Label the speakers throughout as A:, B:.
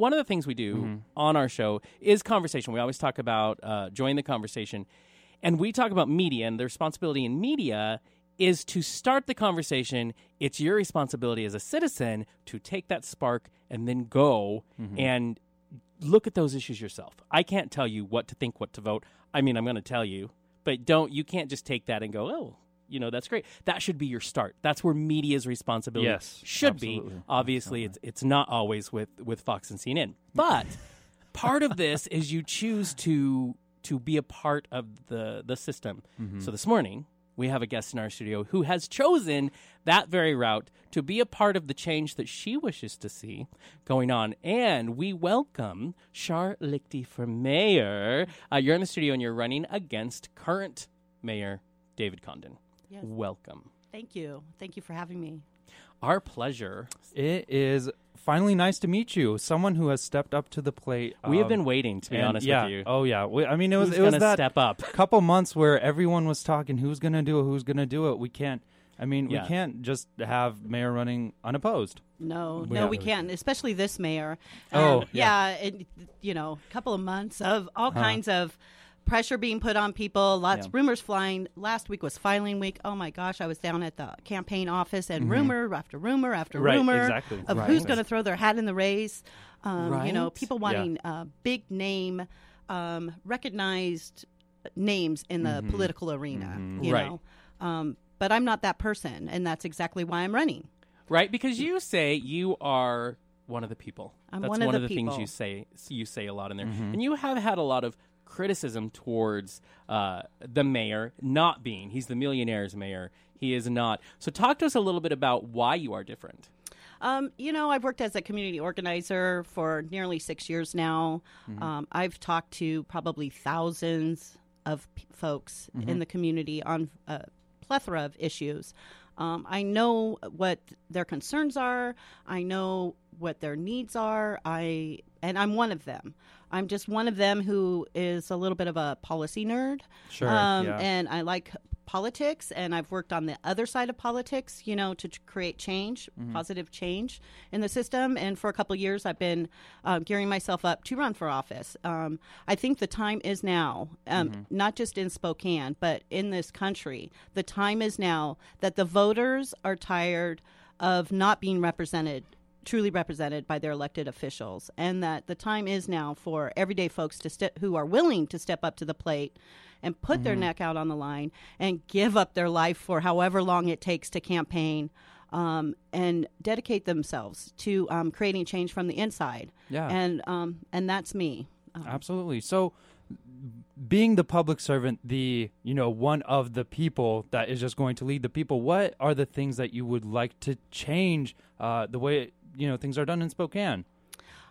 A: one of the things we do on our show is conversation. We always talk about uh, join the conversation, and we talk about media and the responsibility in media is to start the conversation. It's your responsibility as a citizen to take that spark and then go and look at those issues yourself. I can't tell you what to think, what to vote. I mean, I'm going to tell you, but don't you can't just take that and go, "Oh, you know, that's great." That should be your start. That's where media's responsibility
B: Yes,
A: should
B: absolutely.
A: be. Obviously, it's it's not always with with Fox and CNN. But part of this is you choose to to be a part of the the system.
B: Mm-hmm.
A: So this morning, we have a guest in our studio who has chosen that very route to be a part of the change that she wishes to see going on. And we welcome Shar Lichty for mayor. Uh, you're in the studio and you're running against current mayor David Condon.
C: Yes.
A: Welcome.
C: Thank you. Thank you for having me.
A: Our pleasure.
B: It is finally nice to meet you. Someone who has stepped up to the plate.
A: We have
B: um,
A: been waiting, to be
B: and
A: honest
B: yeah,
A: with you.
B: Oh yeah. We- I mean, it was
A: Who's
B: it was
A: gonna
B: that
A: step up?
B: couple months where everyone was talking who's going to do it, who's going to do it. We can't. I mean,
A: Yeah.
B: we can't just have mayor running unopposed.
C: No,
B: Yeah.
C: no, we can't. Especially this mayor.
B: Oh,
C: Um, yeah. It, you know, a couple of months of all kinds of pressure being put on people. Lots
A: Yeah.
C: rumors flying. Last week was filing week. Oh my gosh, I was down at the campaign office and rumor after rumor after
B: Mm-hmm. Right,
C: rumor
B: exactly.
C: of
B: Right.
C: who's going to throw their hat in the race. Um, You know, people wanting uh, big name, um, recognized names in the political arena. You
A: Right.
C: know. Um, but I'm not that person, and that's exactly why I'm running.
A: Right? Because you say you are one of the people.
C: I'm
A: That's
C: one of the
A: the things you say you say a lot in there. And you have had a lot of criticism towards uh, the mayor not being. He's the millionaire's mayor. He is not. So talk to us a little bit about why you are different.
C: Um, you know, I've worked as a community organizer for nearly six years now. Um, I've talked to probably thousands of p- folks in the community on a plethora of issues. Um, I know what their concerns are. I know what their needs are. I and I'm one of them. I'm just one of them who is a little bit of a policy nerd.
B: Sure,
C: Um,
B: yeah.
C: And I like politics, and I've worked on the other side of politics, you know, to t- create change,
B: Mm-hmm.
C: positive change in the system. And for a couple of years, I've been uh, gearing myself up to run for office. Um, I think the time is now, um,
B: Mm-hmm.
C: not just in Spokane, but in this country. The time is now that the voters are tired of not being represented truly represented by their elected officials and that the time is now for everyday folks to step who are willing to step up to the plate and put their neck out on the line and give up their life for however long it takes to campaign um, and dedicate themselves to um, creating change from the inside
B: Yeah.
C: and um, and that's me Um,
B: Absolutely. So, being the public servant, the you know one of the people that is just going to lead the people. What are the things that you would like to change uh, the way you know things are done in Spokane?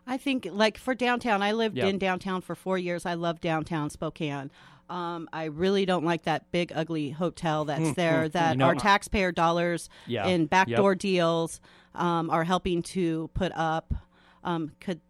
C: I think, like for downtown, I lived in downtown for four years. I love downtown Spokane. Um, I really don't like that big, ugly hotel that's there that
B: You know,
C: our taxpayer dollars
B: Yeah.
C: and backdoor
B: Yep.
C: deals um, are helping to put up. Um, could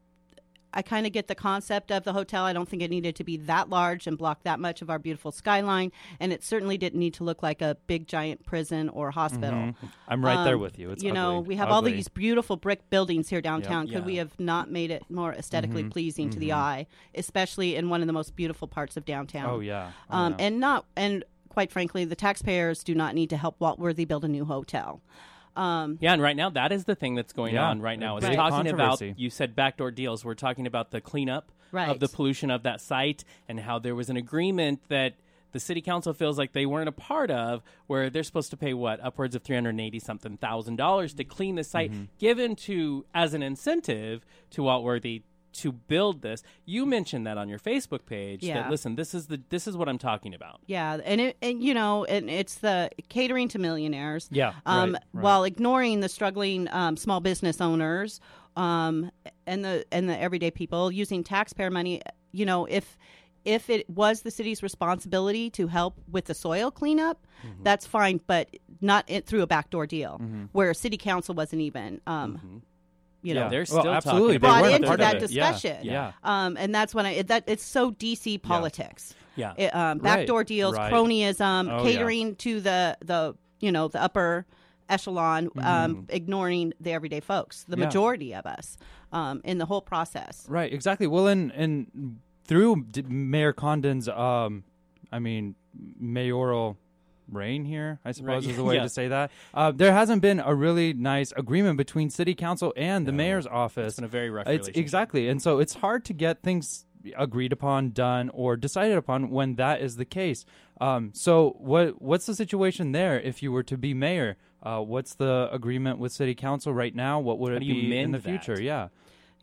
C: I kind of get the concept of the hotel. I don't think it needed to be that large and block that much of our beautiful skyline, and it certainly didn't need to look like a big giant prison or hospital.
B: I'm right there
C: Um,
B: with you. It's
C: you know,
B: ugly.
C: we have all these beautiful brick buildings here downtown. Could we have not made it more aesthetically
B: Mm-hmm.
C: pleasing to the eye, especially in one of the most beautiful parts of downtown?
B: Oh yeah. Oh,
C: um,
B: yeah.
C: and not and quite frankly, the taxpayers do not need to help Walt Worthy build a new hotel. Um,
A: Yeah, and right now that is the thing that's going
B: Yeah,
A: on right now. Is
B: big
A: talking about you said backdoor deals. We're talking about the cleanup of the pollution of that site and how there was an agreement that the city council feels like they weren't a part of where they're supposed to pay what upwards of 380 something thousand dollars to clean the site
B: Mm-hmm.
A: given to as an incentive to Walt Worthy to build this you mentioned that on your facebook page that
C: Yeah.
A: listen this is the this is what i'm talking about
C: Yeah, and it, and you know, and it's the catering to millionaires.
B: Yeah,
C: um,
B: right, right.
C: while ignoring the struggling um, small business owners, um, and the and the everyday people using taxpayer money. You know, if if it was the city's responsibility to help with the soil cleanup,
B: Mm-hmm.
C: that's fine, but not it, through a backdoor deal where city council wasn't even. Um, You know,
B: yeah.
A: they're
B: well,
A: still
B: absolutely.
A: talking
B: They
C: brought into that
B: it. Yeah,
C: discussion.
B: Yeah.
C: Um, and that's when I it, that it's so DC politics.
A: Yeah.
C: It, um,
B: Right,
C: backdoor deals,
B: right.
C: cronyism,
B: Oh,
C: catering to the the you know the upper echelon, um,
B: Mm-hmm.
C: ignoring the everyday folks, the majority of us. um, in the whole process.
B: Right, exactly. Well, and and through Mayor Condon's, um, I mean, mayoral reign here, I suppose
A: Right,
B: is the way
A: yeah.
B: to say that. Uh, there hasn't been a really nice agreement between city council and the mayor's office.
A: It's been a very rough
B: It's exactly, and so it's hard to get things agreed upon, done, or decided upon when that is the case. Um, so, what what's the situation there? If you were to be mayor, uh, what's the agreement with city council right now? What would
A: How
B: it be in the
A: that?
B: future? Yeah,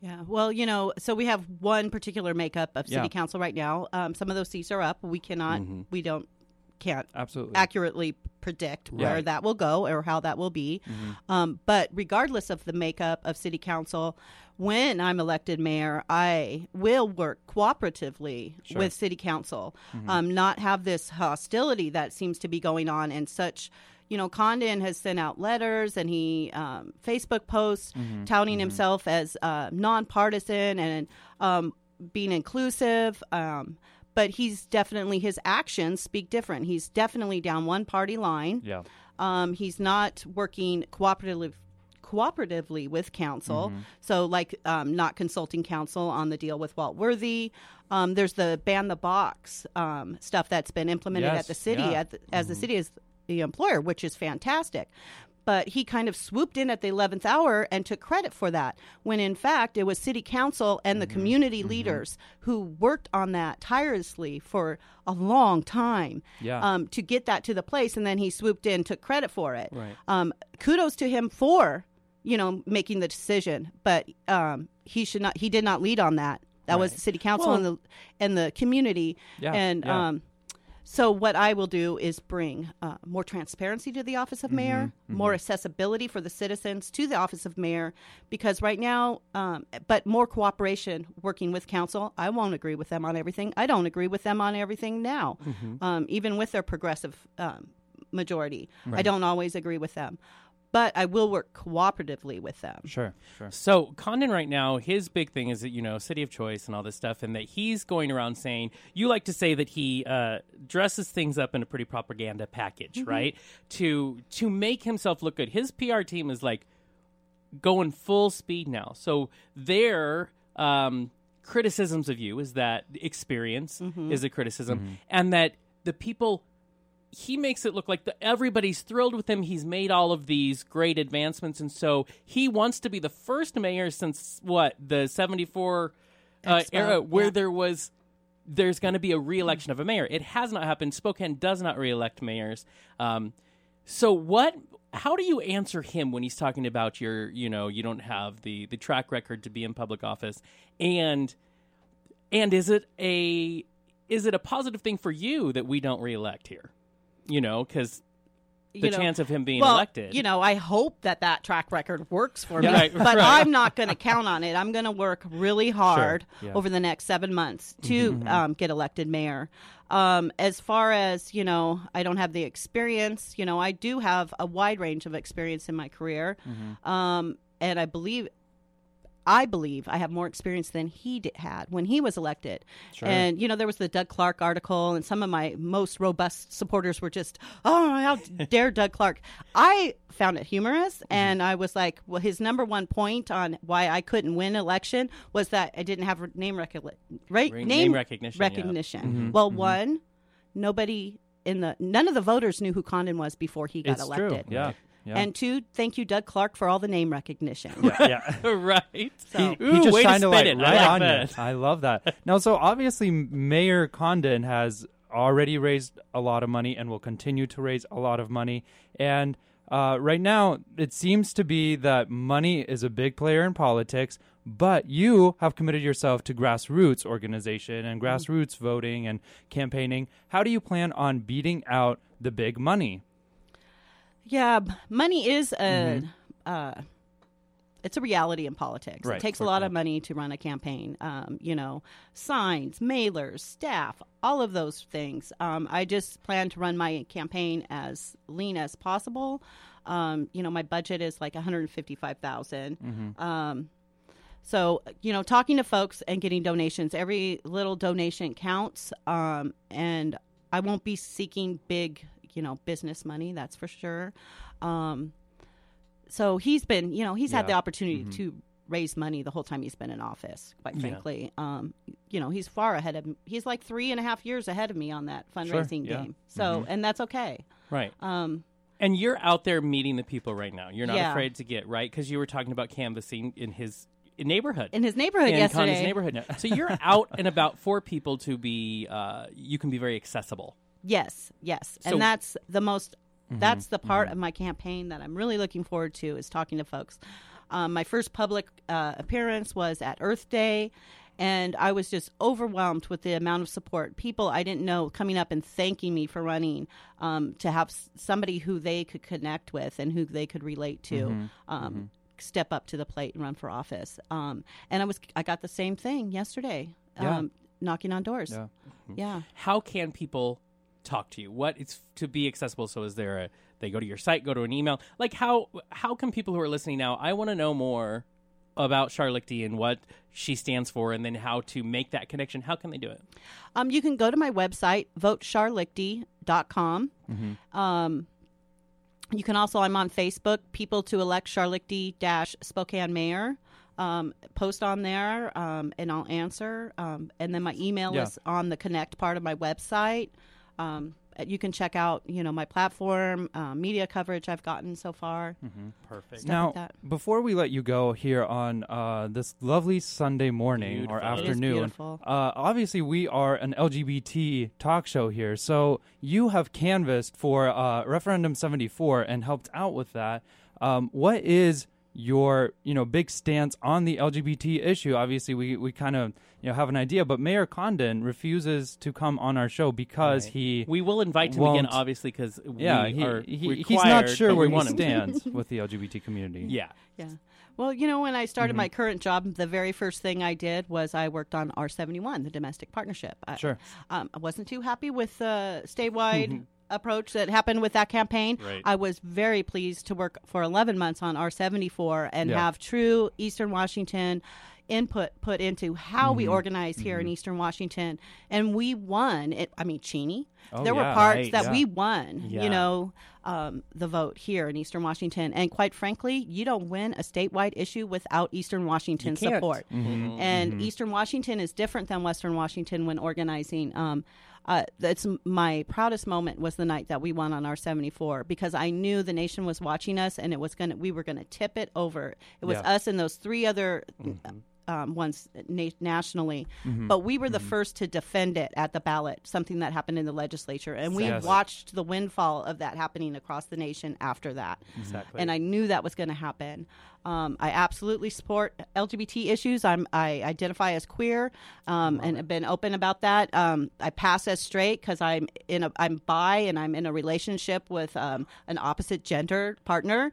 C: Yeah, well, you know, so we have one particular makeup of city
B: Yeah.
C: council right now. Um, some of those seats are up. We cannot,
A: Mm-hmm.
C: we don't, can't
B: absolutely.
C: accurately predict where that will go or how that will be. Um, but regardless of the makeup of city council, when I'm elected mayor, I will work cooperatively with city council, um, not have this hostility that seems to be going on and such. You know, Condon has sent out letters and he um, Facebook posts touting himself as uh, nonpartisan and um, being inclusive. Um, but he's definitely his actions speak different. He's definitely down one party line.
B: yeah.
C: Um, he's not working cooperatively cooperatively with council.
B: Mm-hmm.
C: So, like, um, not consulting council on the deal with Walt Worthy. Um, there's the ban the box um, stuff that's been implemented
B: Yes,
C: at the city
B: yeah. Mm-hmm.
C: at the, as the city is the employer, which is fantastic. But he kind of swooped in at the 11th hour and took credit for that, when in fact it was city council and
B: Mm-hmm.
C: the community leaders who worked on that tirelessly for a long time
B: Yeah.
C: um, to get that to the place. And then he swooped in, took credit for it.
A: Right.
C: Um, kudos to him for, you know, making the decision, but um, he should not. He did not lead on that. That was the city council
A: Well-
C: and the and the community.
B: Yeah,
C: And
B: yeah.
C: um, so what I will do is bring uh, more transparency to the office of mayor,
B: Mm-hmm,
C: more accessibility for the citizens to the office of mayor, because right now, um, but more cooperation working with council. I won't agree with them on everything. I don't agree with them on everything now,
B: Mm-hmm.
C: um, even with their progressive um, majority. I don't always agree with them, but I will work cooperatively with them.
B: Sure, sure.
A: So Condon right now, his big thing is that you know city of choice and all this stuff, and that he's going around saying you like to say that he uh, dresses things up in a pretty propaganda package, right? To to make himself look good. His PR team is like going full speed now. So their um, criticisms of you is that experience is a criticism, and that the people he makes it look like the, everybody's thrilled with him. He's made all of these great advancements, and so he wants to be the first mayor since what the '74 uh, era, where
C: yeah.
A: there was there's going to be a re-election of a mayor. It has not happened. Spokane does not re-elect mayors. Um, so what? How do you answer him when he's talking about your, you know, you don't have the the track record to be in public office, and and is it a is it a positive thing for you that we don't re-elect here? You know, because the
C: know,
A: chance of him being
C: well,
A: elected.
C: You know, I hope that that track record works for me,
A: Yeah, right,
C: but
A: right.
C: I'm not going to count on it. I'm going to work really hard
B: yeah.
C: over the next seven months to um, get elected mayor. Um, as far as you know, I don't have the experience. You know, I do have a wide range of experience in my career, um, and I believe. I believe I have more experience than he did, had when he was elected. And, you know, there was the Doug Clark article, and some of my most robust supporters were just, oh, how dare Doug Clark. I found it humorous, mm-hmm. and I was like, well, his number one point on why I couldn't win election was that I didn't have name, right?
A: Re- name recognition, yeah.
C: Recognition. Mm-hmm. Mm-hmm. Well, one, nobody in the, none of the voters knew who Condon was before he got
B: It's
C: elected.
B: true. Yeah. Yeah.
C: And two, thank you, Doug Clark, for all the name recognition.
B: yeah.
A: right.
C: So-
B: he,
A: Ooh,
B: just
A: way to
B: shined a
A: spin
B: light.
A: I
B: right
A: like
B: on
A: that.
B: you. I love that. Now, so obviously, Mayor Condon has already raised a lot of money and will continue to raise a lot of money. And uh, right now, it seems to be that money is a big player in politics. But you have committed yourself to grassroots organization and grassroots voting and campaigning. How do you plan on beating out the big money?
C: Yeah, money is a uh, it's a reality in politics.
B: Mm-hmm. Right,
C: It takes a lot of money to run a campaign. Um, you know, signs, mailers, staff, all of those things. Um, I just plan to run my campaign as lean as possible. Um, you know, my budget is like one hundred fifty-five thousand.
B: Mm-hmm.
C: Um, so, you know, talking to folks and getting donations, every little donation counts. Um, and I won't be seeking big, you know, business money, that's for sure. Um, so he's been, you know, he's had the opportunity to raise money the whole time he's been in office. Quite
A: Yeah.
C: frankly, um, you know, he's far ahead of. He's like three and a half years ahead of me on that fundraising
B: yeah.
C: game. So, and that's okay.
A: Right.
C: Um,
A: And you're out there meeting the people right now. You're not
C: Yeah.
A: afraid to get right because you were talking about canvassing in his neighborhood.
C: in his neighborhood
A: in
C: yesterday.
A: Connie's neighborhood. so you're out and about for people to be. Uh, you can be very accessible.
C: Yes, yes,
A: So-
C: and that's the most.
B: Mm-hmm,
C: That's the part of my campaign that I'm really looking forward to is talking to folks. Um, my first public uh, appearance was at Earth Day, and I was just overwhelmed with the amount of support. People I didn't know coming up and thanking me for running. Um, to have s- somebody who they could connect with and who they could relate to.
B: Mm-hmm,
C: Um, Step up to the plate and run for office, um, and I was I got the same thing yesterday,
B: Yeah.
C: um, knocking on doors.
B: Yeah.
C: yeah.
A: How can people talk to you? What it's to be accessible? So is there a they go to your site, go to an email? Like how how can people who are listening now? I want to know more about Shar Lichty and what she stands for, and then how to make that connection. How can they do it?
C: Um, you can go to my website, votecharlickty.com. Um, you can also, I'm on Facebook, People to Elect Charlickty dash Spokane Mayor. Um, post on there um, and I'll answer. Um, and then my email
B: Yeah.
C: is on the connect part of my website. Um, you can check out, you know, my platform, uh, media coverage I've gotten so far.
A: Perfect.
C: Stuff
B: Now,
C: like that.
B: before we let you go here on uh, this lovely Sunday morning
A: Beautiful.
B: or
A: It is
B: afternoon,
C: beautiful.
B: uh, obviously we are an LGBT talk show here. So you have canvassed for uh, Referendum 74 and helped out with that. Um, what is your you know big stance on the LGBT issue? Obviously, we, we kind of you know have an idea, but Mayor Condon refuses to come on our show because
A: Right.
B: he
A: We will invite him again, obviously, because
B: yeah
A: we
B: he,
A: are
B: he he's not sure where he
A: want to.
B: stands with the LGBT community.
A: Yeah.
C: Yeah. Well, you know, when I started
B: Mm-hmm.
C: my current job, the very first thing I did was I worked on R71, the domestic partnership. I,
B: Sure.
C: Um, I wasn't too happy with the statewide approach that happened with that campaign.
A: Right.
C: I was very pleased to work for 11 months on R74 and
B: Yeah.
C: have true Eastern Washington input put into how
B: Mm-hmm.
C: we organize here in Eastern Washington. And we won. It, I mean, Cheney.
B: Oh,
C: there were parts
A: Right.
C: that
B: Yeah.
C: we won,
A: Yeah.
C: you know, um, the vote here in Eastern Washington. And quite frankly, you don't win a statewide issue without Eastern Washington
A: You can't.
C: support.
B: Mm-hmm.
C: And Eastern Washington is different than Western Washington when organizing. Um, uh, that's my proudest moment was the night that we won on R74 because I knew the nation was watching us and it was gonna we were gonna tip it over. It was
B: Yeah.
C: us and those three other um, ones uh, na- nationally, mm-hmm. but we were the mm-hmm. first to defend it at the ballot. Something that happened in the legislature, and we
B: Yes.
C: watched the windfall of that happening across the nation after that.
A: Exactly.
C: And I knew that was going to happen. Um, I absolutely support LGBT issues. I'm I identify as queer um, and have been open about that. Um, I pass as straight because I'm in a I'm bi and I'm in a relationship with um, an opposite gender partner.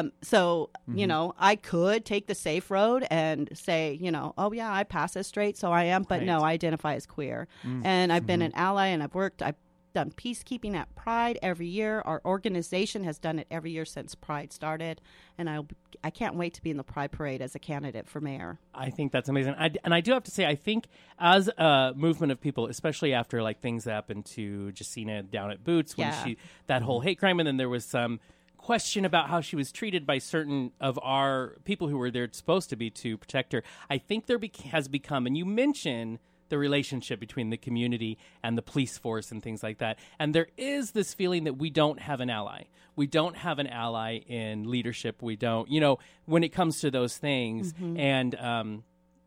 C: Um, so you know I could take the safe road and say you know oh yeah I pass as straight so I am, but no I identify as queer. And I've been an ally and I've worked. I've done peacekeeping at Pride every year. Our organization has done it every year since Pride started, and I I can't wait to be in the Pride parade as a candidate for mayor.
A: I think that's amazing. I, and I do have to say, I think as a movement of people, especially after like things that happened to Jacina down at Boots when
C: Yeah.
A: she that whole hate crime, and then there was some question about how she was treated by certain of our people who were there supposed to be to protect her. I think there bec has become, and you mention the relationship between the community and the police force and things like that. And there is this feeling that we don't have an ally. We don't have an ally in leadership. We don't, you know, when it comes to those things. And um,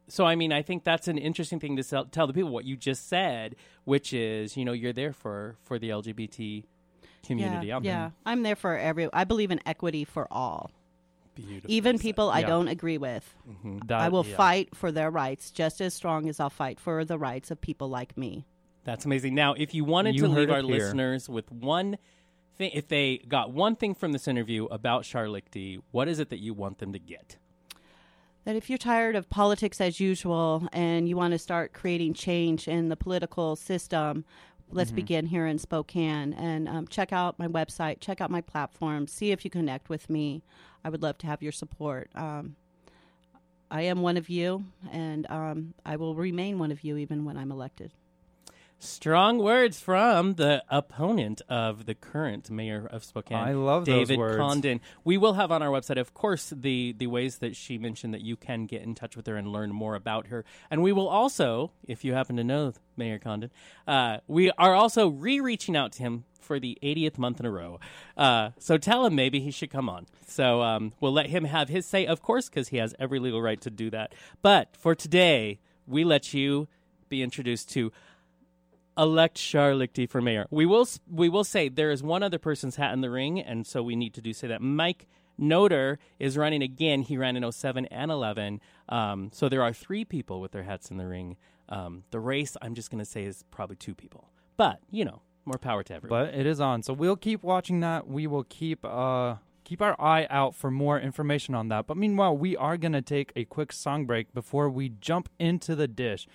A: so, I mean, I think that's an interesting thing to sell, tell the people what you just said, which is, you know, you're there for for the LGBT community.
C: Yeah,
A: I'm
C: yeah. I'm there for every. I believe in equity for all,
A: beautiful.
C: even people I don't agree with. Mm-hmm.
B: That-
C: I will
B: yeah.
C: fight for their rights just as strong as I'll fight for the rights of people like me.
A: That's amazing. Now, if you wanted
B: You
A: to leave our
B: here.
A: listeners with one thing, if they got one thing from this interview about Shar Lichty, what is it that you want them to get?
C: that if you're tired of politics as usual and you want to start creating change in the political system, let's begin here in Spokane and um, check out my website, check out my platform, see if you connect with me. I would love to have your support. Um, I am one of you, and um, I will remain one of you even when I'm elected.
A: Strong words from the opponent of the current mayor of Spokane.
B: I love those
A: David
B: words.
A: Condon. We will have on our website, of course, the the ways that she mentioned that you can get in touch with her and learn more about her. And we will also, if you happen to know Mayor Condon, uh, we are also re-reaching out to him for the 80th month in a row. Uh, so tell him maybe he should come on. So um, we'll let him have his say, of course, because he has every legal right to do that. But for today, we let you be introduced to elect Char Lichty for mayor. We will we will say there is one other person's hat in the ring, and so we need to do say that Mike Noter is running again. He ran in 07 and 11. Um, so there are three people with their hats in the ring. Um, the race, I'm just going to say, is probably two people. But, you know, more power to everyone.
B: But it is on, so we'll keep watching that. We will keep uh keep our eye out for more information on that. But meanwhile, we are gonna take a quick song break before we jump into the dish.